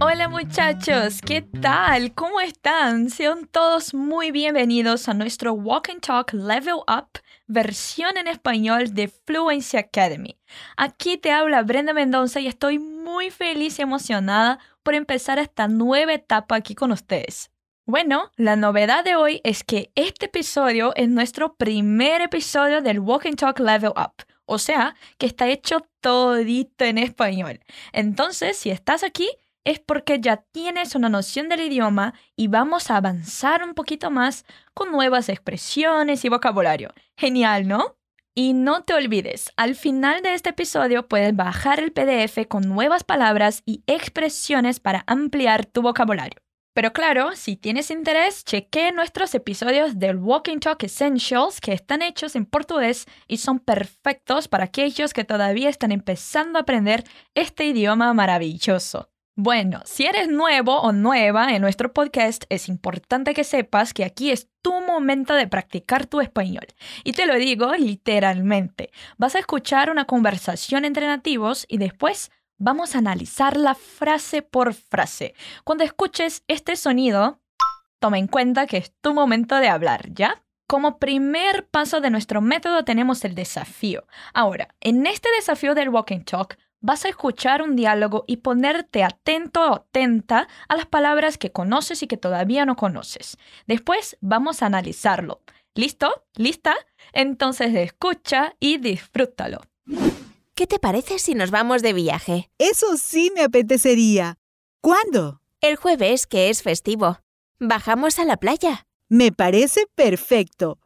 Hola muchachos, ¿qué tal? ¿Cómo están? Sean todos muy bienvenidos a nuestro Walk and Talk Level Up, versión en español de Fluency Academy. Aquí te habla Brenda Mendoza y estoy muy feliz y emocionada por empezar esta nueva etapa aquí con ustedes. Bueno, la novedad de hoy es que este episodio es nuestro primer episodio del Walk and Talk Level Up, o sea, que está hecho todito en español. Entonces, si estás aquí, es porque ya tienes una noción del idioma y vamos a avanzar un poquito más con nuevas expresiones y vocabulario. Genial, ¿no? Y no te olvides, al final de este episodio puedes bajar el PDF con nuevas palabras y expresiones para ampliar tu vocabulario. Pero claro, si tienes interés, cheque nuestros episodios del Walking Talk Essentials que están hechos en portugués y son perfectos para aquellos que todavía están empezando a aprender este idioma maravilloso. Bueno, si eres nuevo o nueva en nuestro podcast, es importante que sepas que aquí es tu momento de practicar tu español. Y te lo digo literalmente. Vas a escuchar una conversación entre nativos y después vamos a analizarla frase por frase. Cuando escuches este sonido, toma en cuenta que es tu momento de hablar, ¿ya? Como primer paso de nuestro método tenemos el desafío. Ahora, en este desafío del Walking Talk, vas a escuchar un diálogo y ponerte atento o atenta a las palabras que conoces y que todavía no conoces. Después vamos a analizarlo. ¿Listo? ¿Lista? Entonces escucha y disfrútalo. ¿Qué te parece si nos vamos de viaje? Eso sí me apetecería. ¿Cuándo? El jueves, que es festivo. Bajamos a la playa. Me parece perfecto.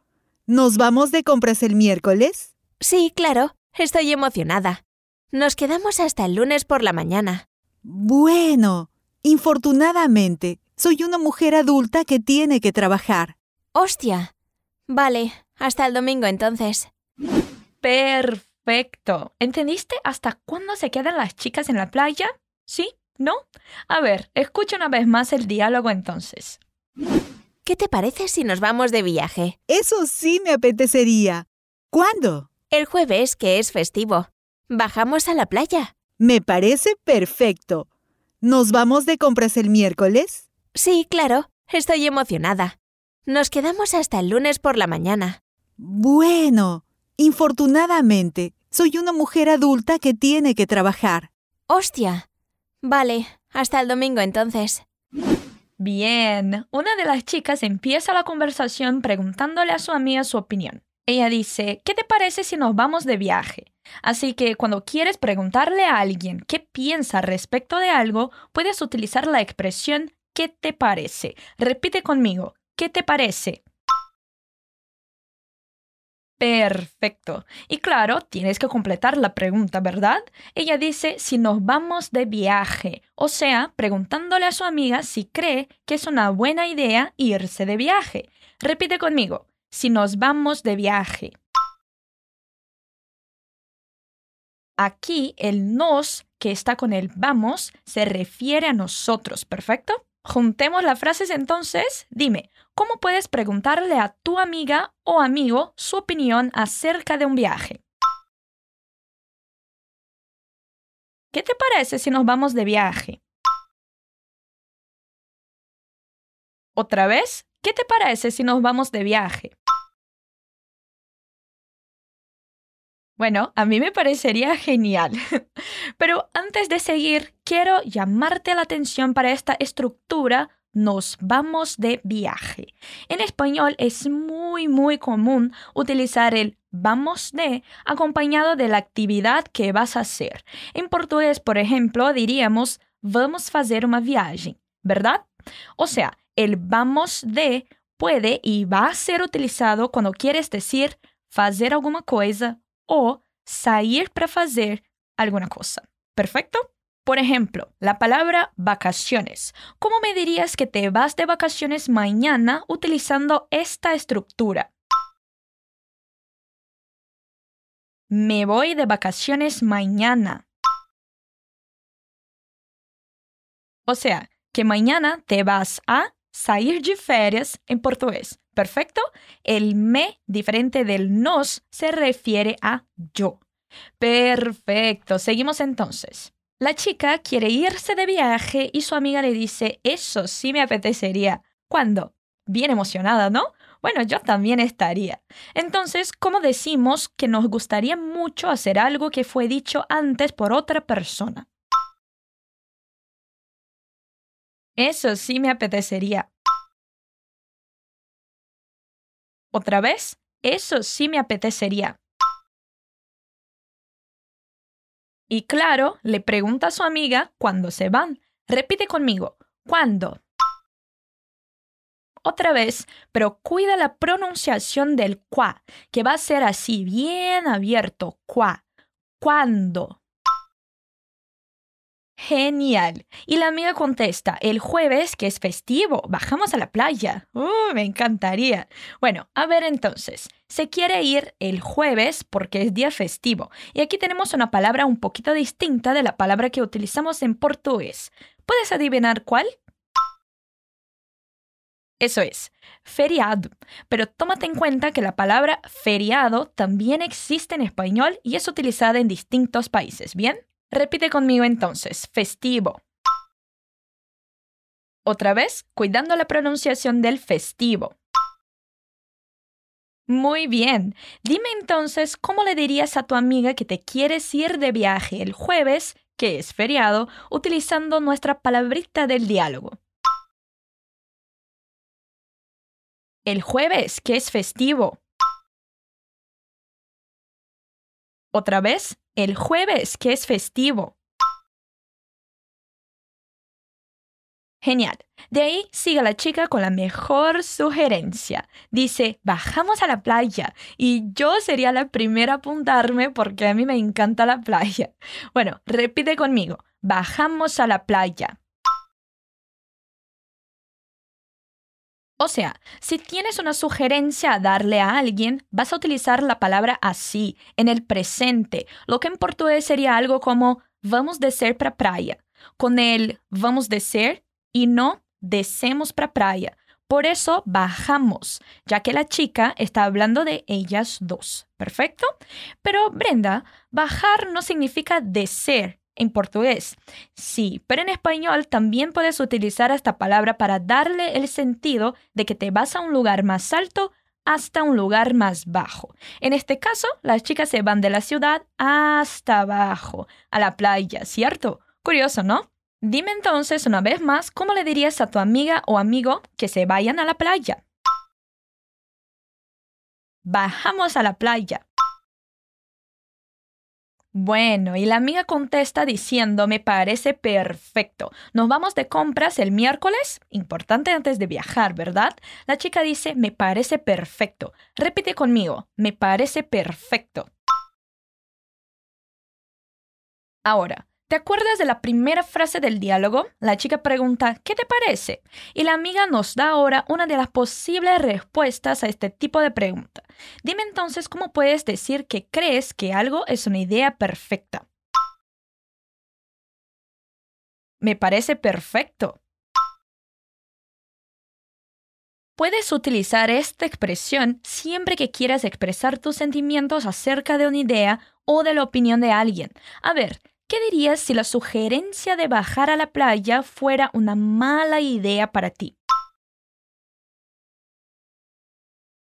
¿Nos vamos de compras el miércoles? Sí, claro. Estoy emocionada. Nos quedamos hasta el lunes por la mañana. Bueno, infortunadamente, soy una mujer adulta que tiene que trabajar. ¡Hostia! Vale, hasta el domingo entonces. Perfecto. ¿Entendiste hasta cuándo se quedan las chicas en la playa? ¿Sí? ¿No? A ver, escucha una vez más el diálogo entonces. ¿Qué te parece si nos vamos de viaje? Eso sí me apetecería. ¿Cuándo? El jueves, que es festivo. Bajamos a la playa. Me parece perfecto. ¿Nos vamos de compras el miércoles? Sí, claro. Estoy emocionada. Nos quedamos hasta el lunes por la mañana. Bueno, infortunadamente, soy una mujer adulta que tiene que trabajar. ¡Hostia! Vale, hasta el domingo entonces. Bien, una de las chicas empieza la conversación preguntándole a su amiga su opinión. Ella dice, ¿qué te parece si nos vamos de viaje? Así que cuando quieres preguntarle a alguien qué piensa respecto de algo, puedes utilizar la expresión ¿qué te parece? Repite conmigo, ¿qué te parece? Perfecto. Y claro, tienes que completar la pregunta, ¿verdad? Ella dice si nos vamos de viaje, o sea, preguntándole a su amiga si cree que es una buena idea irse de viaje. Repite conmigo, si nos vamos de viaje. Aquí el nos que está con el vamos se refiere a nosotros, ¿perfecto? Juntemos las frases entonces. Dime, ¿cómo puedes preguntarle a tu amiga o amigo su opinión acerca de un viaje? ¿Qué te parece si nos vamos de viaje? Otra vez, ¿qué te parece si nos vamos de viaje? Bueno, a mí me parecería genial. Pero antes de seguir, quiero llamarte la atención para esta estructura nos vamos de viaje. En español es muy muy común utilizar el vamos de acompañado de la actividad que vas a hacer. En portugués, por ejemplo, diríamos vamos fazer uma viagem, ¿verdad? O sea, el vamos de puede y va a ser utilizado cuando quieres decir fazer alguma coisa o sair para fazer alguna cosa. ¿Perfecto? Por ejemplo, la palabra vacaciones. ¿Cómo me dirías que te vas de vacaciones mañana utilizando esta estructura? Me voy de vacaciones mañana. O sea, que mañana te vas a sair de férias en portugués. ¿Perfecto? El me, diferente del nos, se refiere a yo. Perfecto, seguimos entonces. La chica quiere irse de viaje y su amiga le dice, eso sí me apetecería. ¿Cuándo? Bien emocionada, ¿no? Bueno, yo también estaría. Entonces, ¿cómo decimos que nos gustaría mucho hacer algo que fue dicho antes por otra persona? Eso sí me apetecería. Otra vez, eso sí me apetecería. Y claro, le pregunta a su amiga cuándo se van. Repite conmigo, ¿cuándo? Otra vez, pero cuida la pronunciación del qua, que va a ser así, bien abierto, qua. ¿Cuándo? Genial. Y la amiga contesta, el jueves, que es festivo, bajamos a la playa. Uh, me encantaría. Bueno, a ver entonces, se quiere ir el jueves porque es día festivo. Y aquí tenemos una palabra un poquito distinta de la palabra que utilizamos en portugués. ¿Puedes adivinar cuál? Eso es, feriado. Pero tómate en cuenta que la palabra feriado también existe en español y es utilizada en distintos países, ¿bien? Repite conmigo entonces, festivo. Otra vez, cuidando la pronunciación del festivo. Muy bien. Dime entonces cómo le dirías a tu amiga que te quieres ir de viaje el jueves, que es feriado, utilizando nuestra palabrita del diálogo. El jueves, que es festivo. Otra vez, el jueves, que es festivo. Genial. De ahí sigue la chica con la mejor sugerencia. Dice, bajamos a la playa. Y yo sería la primera a apuntarme porque a mí me encanta la playa. Bueno, repite conmigo. Bajamos a la playa. O sea, si tienes una sugerencia a darle a alguien, vas a utilizar la palabra así, en el presente, lo que en portugués sería algo como vamos descer para praia, con el vamos descer y no descemos para praia. Por eso bajamos, ya que la chica está hablando de ellas dos. ¿Perfecto? Pero Brenda, bajar no significa descer, en portugués. Sí, pero en español también puedes utilizar esta palabra para darle el sentido de que te vas a un lugar más alto hasta un lugar más bajo. En este caso, las chicas se van de la ciudad hasta abajo, a la playa, ¿cierto? Curioso, ¿no? Dime entonces una vez más cómo le dirías a tu amiga o amigo que se vayan a la playa. Bajamos a la playa. Bueno, y la amiga contesta diciendo, me parece perfecto. Nos vamos de compras el miércoles, importante antes de viajar, ¿verdad? La chica dice, me parece perfecto. Repite conmigo, me parece perfecto. Ahora, ¿Te acuerdas de la primera frase del diálogo? La chica pregunta, ¿qué te parece? Y la amiga nos da ahora una de las posibles respuestas a este tipo de pregunta. Dime entonces cómo puedes decir que crees que algo es una idea perfecta. Me parece perfecto. Puedes utilizar esta expresión siempre que quieras expresar tus sentimientos acerca de una idea o de la opinión de alguien. A ver, ¿Qué dirías si la sugerencia de bajar a la playa fuera una mala idea para ti?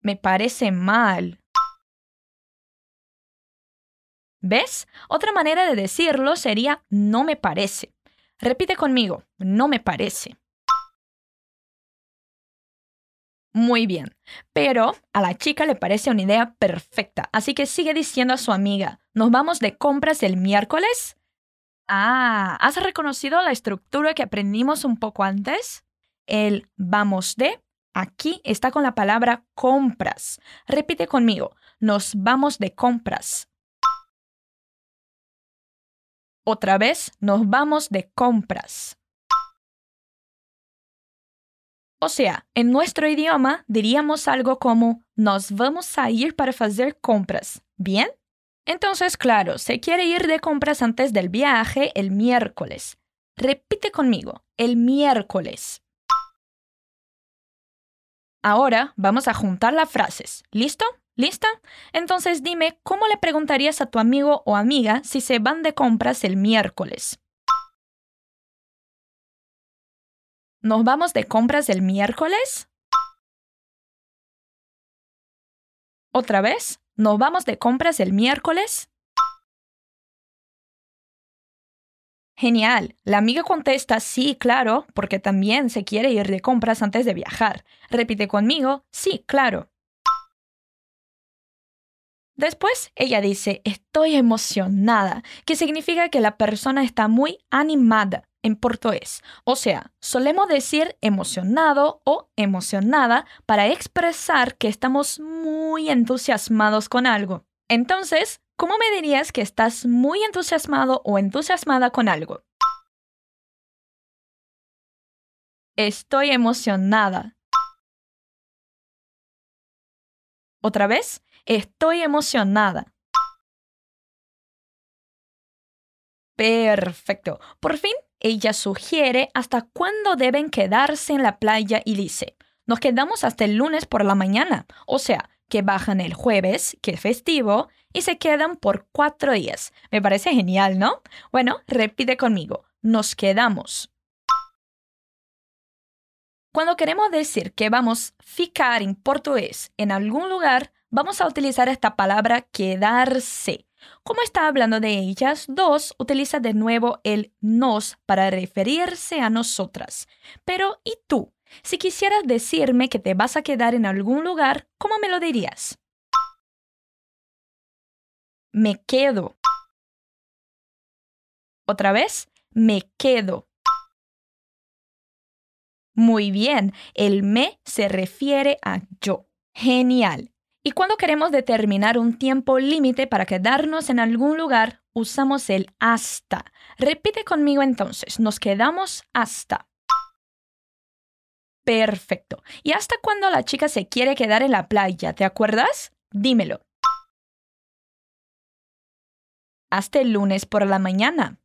Me parece mal. ¿Ves? Otra manera de decirlo sería no me parece. Repite conmigo, no me parece. Muy bien, pero a la chica le parece una idea perfecta, así que sigue diciendo a su amiga, ¿nos vamos de compras el miércoles? Ah, ¿has reconocido la estructura que aprendimos un poco antes? El vamos de aquí está con la palabra compras. Repite conmigo, nos vamos de compras. Otra vez, nos vamos de compras. O sea, en nuestro idioma diríamos algo como nos vamos a ir para hacer compras. ¿Bien? Entonces, claro, se quiere ir de compras antes del viaje el miércoles. Repite conmigo, el miércoles. Ahora vamos a juntar las frases. ¿Listo? ¿Lista? Entonces dime cómo le preguntarías a tu amigo o amiga si se van de compras el miércoles. ¿Nos vamos de compras el miércoles? ¿Otra vez? ¿Nos vamos de compras el miércoles? Genial. La amiga contesta sí, claro, porque también se quiere ir de compras antes de viajar. Repite conmigo, sí, claro. Después ella dice, estoy emocionada, que significa que la persona está muy animada en portugués. O sea, solemos decir emocionado o emocionada para expresar que estamos muy entusiasmados con algo. Entonces, ¿cómo me dirías que estás muy entusiasmado o entusiasmada con algo? Estoy emocionada. Otra vez, estoy emocionada. Perfecto. Por fin, ella sugiere hasta cuándo deben quedarse en la playa y dice, nos quedamos hasta el lunes por la mañana. O sea, que bajan el jueves, que es festivo, y se quedan por cuatro días. Me parece genial, ¿no? Bueno, repite conmigo. Nos quedamos. Cuando queremos decir que vamos a ficar en portugués en algún lugar, vamos a utilizar esta palabra quedarse. Como está hablando de ellas dos, utiliza de nuevo el nos para referirse a nosotras. Pero, ¿y tú? Si quisieras decirme que te vas a quedar en algún lugar, ¿cómo me lo dirías? Me quedo. Otra vez, me quedo. Muy bien, el me se refiere a yo. Genial. Y cuando queremos determinar un tiempo límite para quedarnos en algún lugar, usamos el hasta. Repite conmigo entonces, nos quedamos hasta. Perfecto. ¿Y hasta cuando la chica se quiere quedar en la playa? ¿Te acuerdas? Dímelo. Hasta el lunes por la mañana.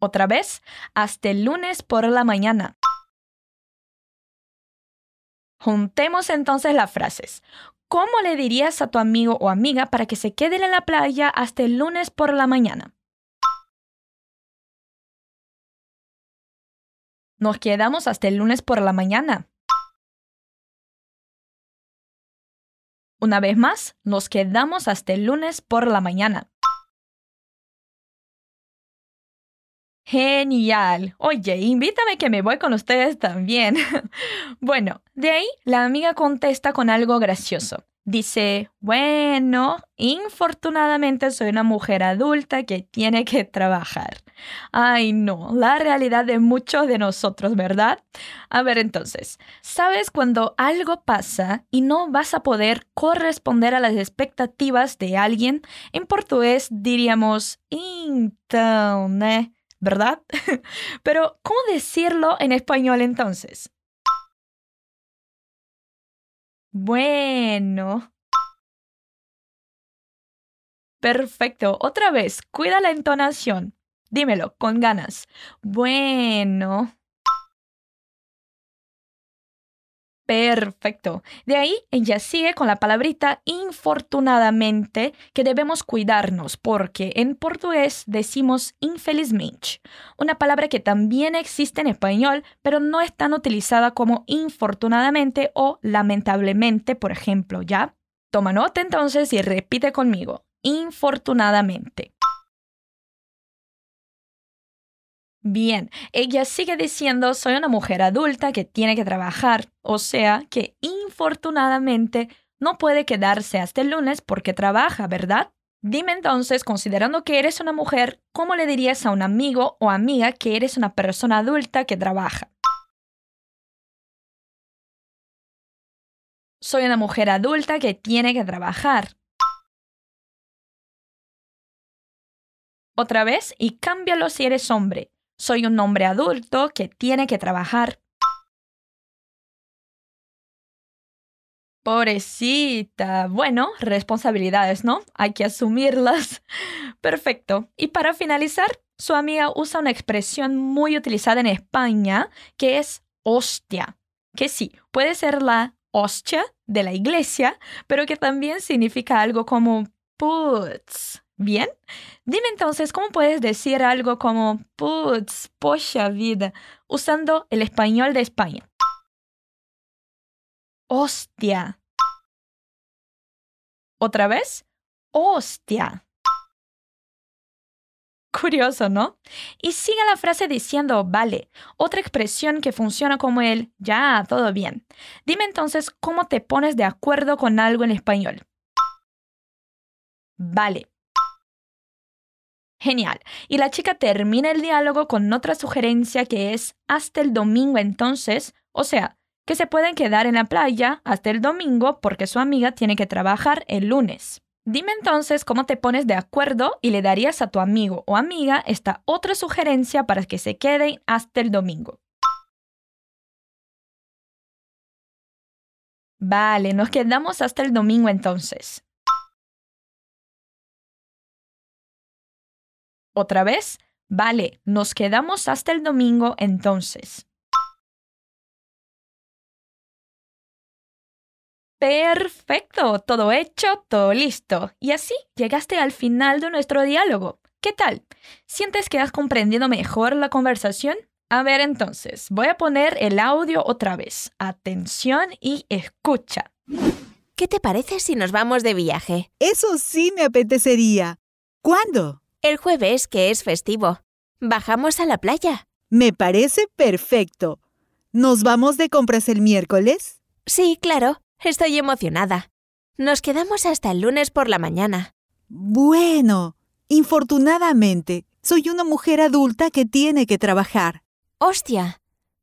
Otra vez, hasta el lunes por la mañana. Juntemos entonces las frases. ¿Cómo le dirías a tu amigo o amiga para que se queden en la playa hasta el lunes por la mañana? Nos quedamos hasta el lunes por la mañana. Una vez más, nos quedamos hasta el lunes por la mañana. Genial. Oye, invítame que me voy con ustedes también. bueno, de ahí la amiga contesta con algo gracioso. Dice, bueno, infortunadamente soy una mujer adulta que tiene que trabajar. Ay, no, la realidad de muchos de nosotros, ¿verdad? A ver entonces, ¿sabes cuando algo pasa y no vas a poder corresponder a las expectativas de alguien? En portugués diríamos, então, ¿verdad? Pero, ¿cómo decirlo en español entonces? Bueno. Perfecto. Otra vez, cuida la entonación. Dímelo, con ganas. Bueno. Perfecto. De ahí ella sigue con la palabrita infortunadamente que debemos cuidarnos porque en portugués decimos infelizmente, una palabra que también existe en español pero no es tan utilizada como infortunadamente o lamentablemente, por ejemplo, ¿ya? Toma nota entonces y repite conmigo, infortunadamente. Bien, ella sigue diciendo, soy una mujer adulta que tiene que trabajar, o sea que infortunadamente no puede quedarse hasta el lunes porque trabaja, ¿verdad? Dime entonces, considerando que eres una mujer, ¿cómo le dirías a un amigo o amiga que eres una persona adulta que trabaja? Soy una mujer adulta que tiene que trabajar. Otra vez y cámbialo si eres hombre. Soy un hombre adulto que tiene que trabajar. Pobrecita. Bueno, responsabilidades, ¿no? Hay que asumirlas. Perfecto. Y para finalizar, su amiga usa una expresión muy utilizada en España que es hostia. que sí, puede ser la hostia de la iglesia, pero que también significa algo como putz. ¿Bien? Dime entonces, ¿cómo puedes decir algo como putz, pocha vida, usando el español de España? Hostia. Otra vez, hostia. Curioso, ¿no? Y sigue la frase diciendo vale, otra expresión que funciona como el ya, todo bien. Dime entonces cómo te pones de acuerdo con algo en español. Vale. Genial. Y la chica termina el diálogo con otra sugerencia que es hasta el domingo entonces, o sea, que se pueden quedar en la playa hasta el domingo porque su amiga tiene que trabajar el lunes. Dime entonces cómo te pones de acuerdo y le darías a tu amigo o amiga esta otra sugerencia para que se queden hasta el domingo. Vale, nos quedamos hasta el domingo entonces. Otra vez, vale, nos quedamos hasta el domingo entonces. Perfecto, todo hecho, todo listo. Y así llegaste al final de nuestro diálogo. ¿Qué tal? ¿Sientes que has comprendido mejor la conversación? A ver entonces, voy a poner el audio otra vez. Atención y escucha. ¿Qué te parece si nos vamos de viaje? Eso sí me apetecería. ¿Cuándo? El jueves, que es festivo. Bajamos a la playa. Me parece perfecto. ¿Nos vamos de compras el miércoles? Sí, claro. Estoy emocionada. Nos quedamos hasta el lunes por la mañana. Bueno, infortunadamente, soy una mujer adulta que tiene que trabajar. ¡Hostia!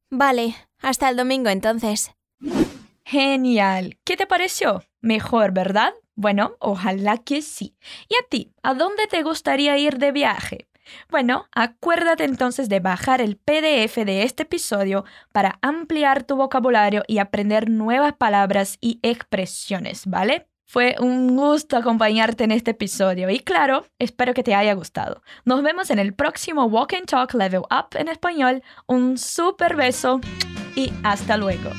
Vale, hasta el domingo entonces. Genial. ¿Qué te pareció? Mejor, ¿verdad? Bueno, ojalá que sí. ¿Y a ti? ¿A dónde te gustaría ir de viaje? Bueno, acuérdate entonces de bajar el PDF de este episodio para ampliar tu vocabulario y aprender nuevas palabras y expresiones, ¿vale? Fue un gusto acompañarte en este episodio y claro, espero que te haya gustado. Nos vemos en el próximo Walk and Talk Level Up en español. Un super beso y hasta luego.